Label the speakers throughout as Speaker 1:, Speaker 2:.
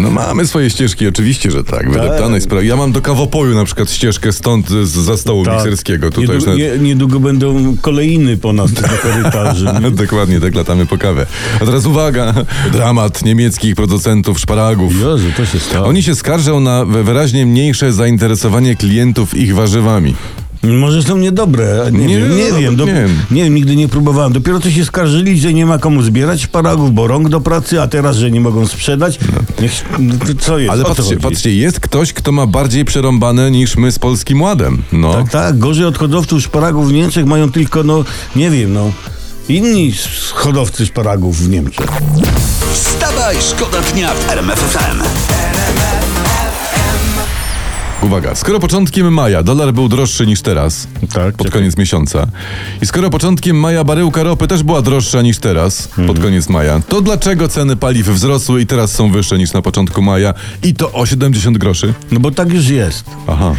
Speaker 1: No mamy swoje ścieżki, oczywiście, że tak. Wydeptanej sprawy. Ja mam do kawopoju na przykład ścieżkę stąd z, za stołu
Speaker 2: Tak.
Speaker 1: mikserskiego. Tutaj
Speaker 2: Niedługo,
Speaker 1: nawet...
Speaker 2: nie, niedługo będą kolejny po nas na?
Speaker 1: Dokładnie, tak latamy po kawę. A teraz uwaga, dramat niemieckich producentów szparagów.
Speaker 2: Jezu, to się stało.
Speaker 1: Oni się skarżą na wyraźnie mniejsze zainteresowanie klientów ich warzywami.
Speaker 2: Może są niedobre, nie,
Speaker 1: Nie,
Speaker 2: wiem, nie
Speaker 1: no,
Speaker 2: wiem. Do,
Speaker 1: nie wiem.
Speaker 2: nie wiem, nigdy nie próbowałem. Dopiero co się skarżyli, że nie ma komu zbierać szparagów, bo rąk do pracy, a teraz, że nie mogą sprzedać. Niech, no, co jest?
Speaker 1: Ale patrzcie, patrzcie, jest ktoś, kto ma bardziej przerąbane niż my z Polskim Ładem. No.
Speaker 2: Tak, tak, gorzej od hodowców szparagów w Niemczech mają tylko, no, nie wiem, no, inni hodowcy szparagów w Niemczech.
Speaker 3: Wstawaj, szkoda dnia w RMF FM.
Speaker 1: Uwaga, skoro początkiem maja dolar był droższy niż teraz,
Speaker 2: Tak,
Speaker 1: pod koniec miesiąca, i skoro początkiem maja baryłka ropy też była droższa niż teraz,
Speaker 2: Mhm.
Speaker 1: pod koniec maja, to dlaczego ceny paliw wzrosły i teraz są wyższe niż na początku maja i to o 70 groszy?
Speaker 2: No bo tak już jest.
Speaker 1: Aha,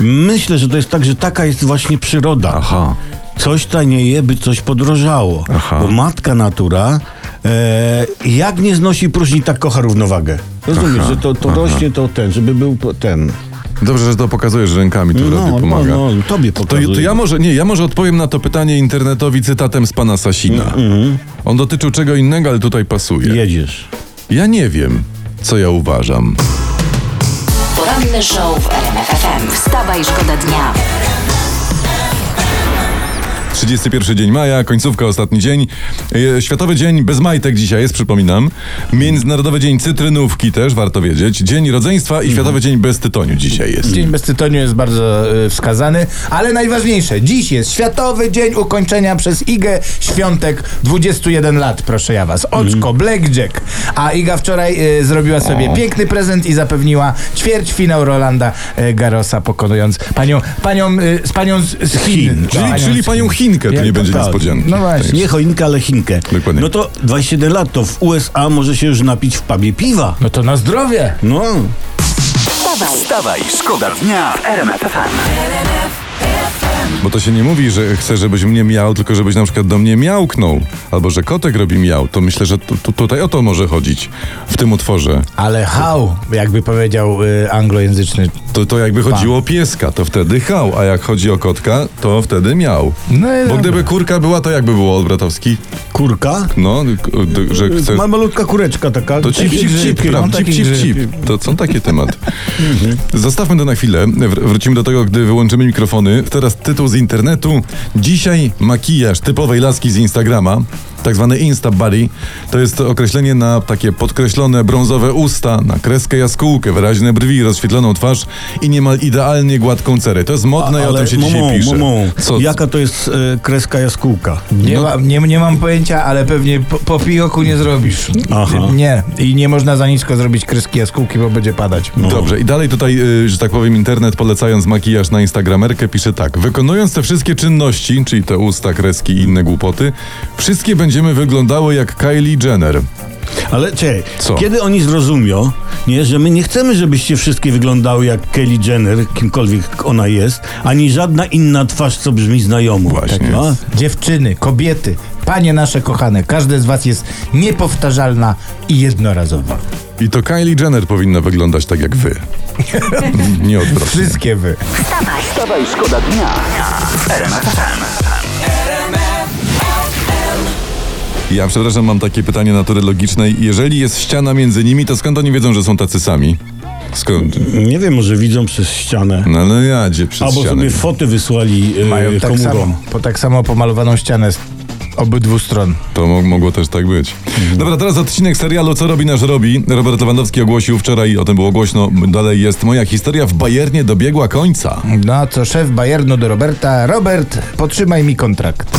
Speaker 2: Myślę, że to jest tak, że taka jest właśnie przyroda.
Speaker 1: aha.
Speaker 2: Coś tanieje, by coś podrożało.
Speaker 1: Aha.
Speaker 2: Bo matka natura e, jak nie znosi próżni, tak kocha równowagę. Rozumiesz, że to, to rośnie, to ten, żeby był ten.
Speaker 1: Dobrze, że to pokazujesz rękami, to
Speaker 2: No,
Speaker 1: no,
Speaker 2: no,
Speaker 1: pomaga.
Speaker 2: no, tobie
Speaker 1: To,
Speaker 2: pokazuję.
Speaker 1: to ja może, nie, ja może odpowiem na to pytanie internetowi cytatem z pana Sasina.
Speaker 2: Mhm.
Speaker 1: On dotyczył czego innego, ale tutaj pasuje.
Speaker 2: Jedziesz.
Speaker 1: Ja nie wiem, co ja uważam.
Speaker 4: Poranny show w RMF FM. Wstawaj, szkoda dnia.
Speaker 1: 31 dzień maja, końcówka, ostatni dzień. E, Światowy Dzień bez majtek dzisiaj jest, przypominam. Międzynarodowy Dzień Cytrynówki też, warto wiedzieć. Dzień Rodzeństwa
Speaker 2: Mhm.
Speaker 1: i Światowy Dzień bez tytoniu dzisiaj jest.
Speaker 5: Dzień bez tytoniu jest bardzo y, wskazany, ale najważniejsze, dziś jest Światowy Dzień Ukończenia przez Igę Świątek 21 lat, proszę ja was. Oczko, Blackjack. A Iga wczoraj y, zrobiła sobie piękny prezent i zapewniła ćwierćfinał Rolanda Garrosa, pokonując panią, panią, z panią z, Chin.
Speaker 1: Czyli,
Speaker 5: Panią
Speaker 1: czyli panią
Speaker 5: Chin.
Speaker 1: Chinkę, to
Speaker 5: Ja-
Speaker 1: nie będzie
Speaker 2: tak.
Speaker 1: niespodzianki.
Speaker 5: No właśnie.
Speaker 2: Nie choinkę, ale chinkę.
Speaker 1: Dokładnie.
Speaker 2: No to 27 lat, to w USA może się już napić w pubie piwa.
Speaker 5: No to na zdrowie.
Speaker 2: No.
Speaker 4: Wstawaj,
Speaker 3: Wstawaj, szkoda dnia w RMF FM.
Speaker 1: Bo to się nie mówi, że chcę, żebyś mnie miał, tylko żebyś na przykład do mnie miałknął. Albo że kotek robi miał. To myślę, że tu, tu, tutaj o to może chodzić w tym utworze.
Speaker 5: Ale how, jakby powiedział y, anglojęzyczny.
Speaker 1: To, to jakby chodziło o pieska, to wtedy hał, a jak chodzi o kotka, to wtedy miał.
Speaker 5: No
Speaker 1: Bo
Speaker 5: dobra.
Speaker 1: gdyby kurka była, to jakby było Odbratowski?
Speaker 2: Kurka.
Speaker 1: No, k- d- że chce...
Speaker 2: Ma malutka kureczka taka.
Speaker 1: To cip, cip, cip,
Speaker 5: on
Speaker 1: Cip, cip,
Speaker 5: grzyb.
Speaker 1: cip. To są takie tematy. Zostawmy to na chwilę. Wr- Wrócimy do tego, gdy wyłączymy mikrofony. Teraz tytuł z internetu. Dzisiaj makijaż typowej laski z Instagrama. Tak zwany Insta Body. To jest określenie na takie podkreślone brązowe usta, na kreskę jaskółkę, wyraźne brwi, rozświetloną twarz i niemal idealnie gładką cerę. To jest modne i o tym się dzisiaj
Speaker 2: momą,
Speaker 1: pisze.
Speaker 2: momą.
Speaker 1: Co?
Speaker 2: Jaka to jest e, kreska jaskółka?
Speaker 5: Nie,
Speaker 1: No-
Speaker 5: ma, nie, nie mam pojęcia, ale pewnie po, po pijoku nie zrobisz.
Speaker 2: Aha.
Speaker 5: Nie. I nie można za nisko zrobić kreski jaskółki, bo będzie padać.
Speaker 1: Dobrze, i dalej tutaj, y, że tak powiem, internet polecając makijaż na Instagramerkę pisze tak. Wykonując te wszystkie czynności, czyli te usta, kreski i inne głupoty, wszystkie będziemy wyglądały jak Kylie Jenner.
Speaker 2: Ale czekaj,
Speaker 1: Co?
Speaker 2: kiedy oni zrozumią, nie, że my nie chcemy, żebyście wszystkie wyglądały jak Kelly Jenner, kimkolwiek ona jest, ani żadna inna twarz, co brzmi znajomo.
Speaker 1: Właśnie.
Speaker 2: Tak, no?
Speaker 5: Dziewczyny, kobiety, panie nasze kochane, każde z was jest niepowtarzalna i jednorazowa.
Speaker 1: I to Kylie Jenner powinna wyglądać tak jak wy. Nie odwrotnie.
Speaker 5: Wszystkie wy.
Speaker 3: Wstawaj, szkoda dnia.
Speaker 1: Ja przepraszam, mam takie pytanie natury logicznej. Jeżeli jest ściana między nimi, to skąd oni wiedzą, że są tacy sami? Skąd?
Speaker 2: Nie wiem, może widzą przez ścianę.
Speaker 1: No ale ja, gdzie przez
Speaker 2: Albo
Speaker 1: ścianę.
Speaker 2: sobie foty wysłali e,
Speaker 5: Mają tak
Speaker 2: komórą.
Speaker 5: samo, po tak samo pomalowaną ścianę z obydwu stron.
Speaker 1: To mo- mogło też tak być. Dobra, teraz odcinek serialu Co robi nasz robi. Robert Lewandowski ogłosił wczoraj, o tym było głośno, dalej jest moja historia w Bayernie dobiegła końca.
Speaker 5: No co szef Bayernu do Roberta. Robert, potrzymaj mi kontrakt.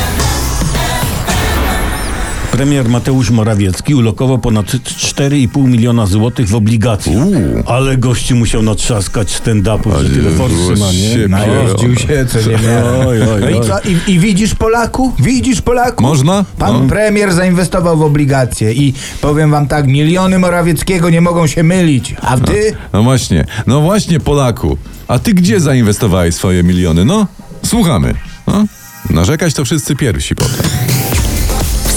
Speaker 2: Premier Mateusz Morawiecki ulokował ponad 4,5 miliona złotych w obligacjach. Ale gości musiał natrzaskać stand-upów, że tyle forsy ma, nie?
Speaker 1: się
Speaker 5: Najeździł się, co nie.
Speaker 2: Oj, oj,
Speaker 5: No i
Speaker 2: oj.
Speaker 5: co? I, I widzisz Polaku? Widzisz Polaku?
Speaker 1: Można?
Speaker 5: Pan
Speaker 1: No.
Speaker 5: premier zainwestował w obligacje i powiem wam tak, miliony Morawieckiego nie mogą się mylić. A ty?
Speaker 1: No właśnie, no właśnie Polaku. A ty gdzie zainwestowałeś swoje miliony? No, słuchamy. No? Narzekać to wszyscy pierwsi potem.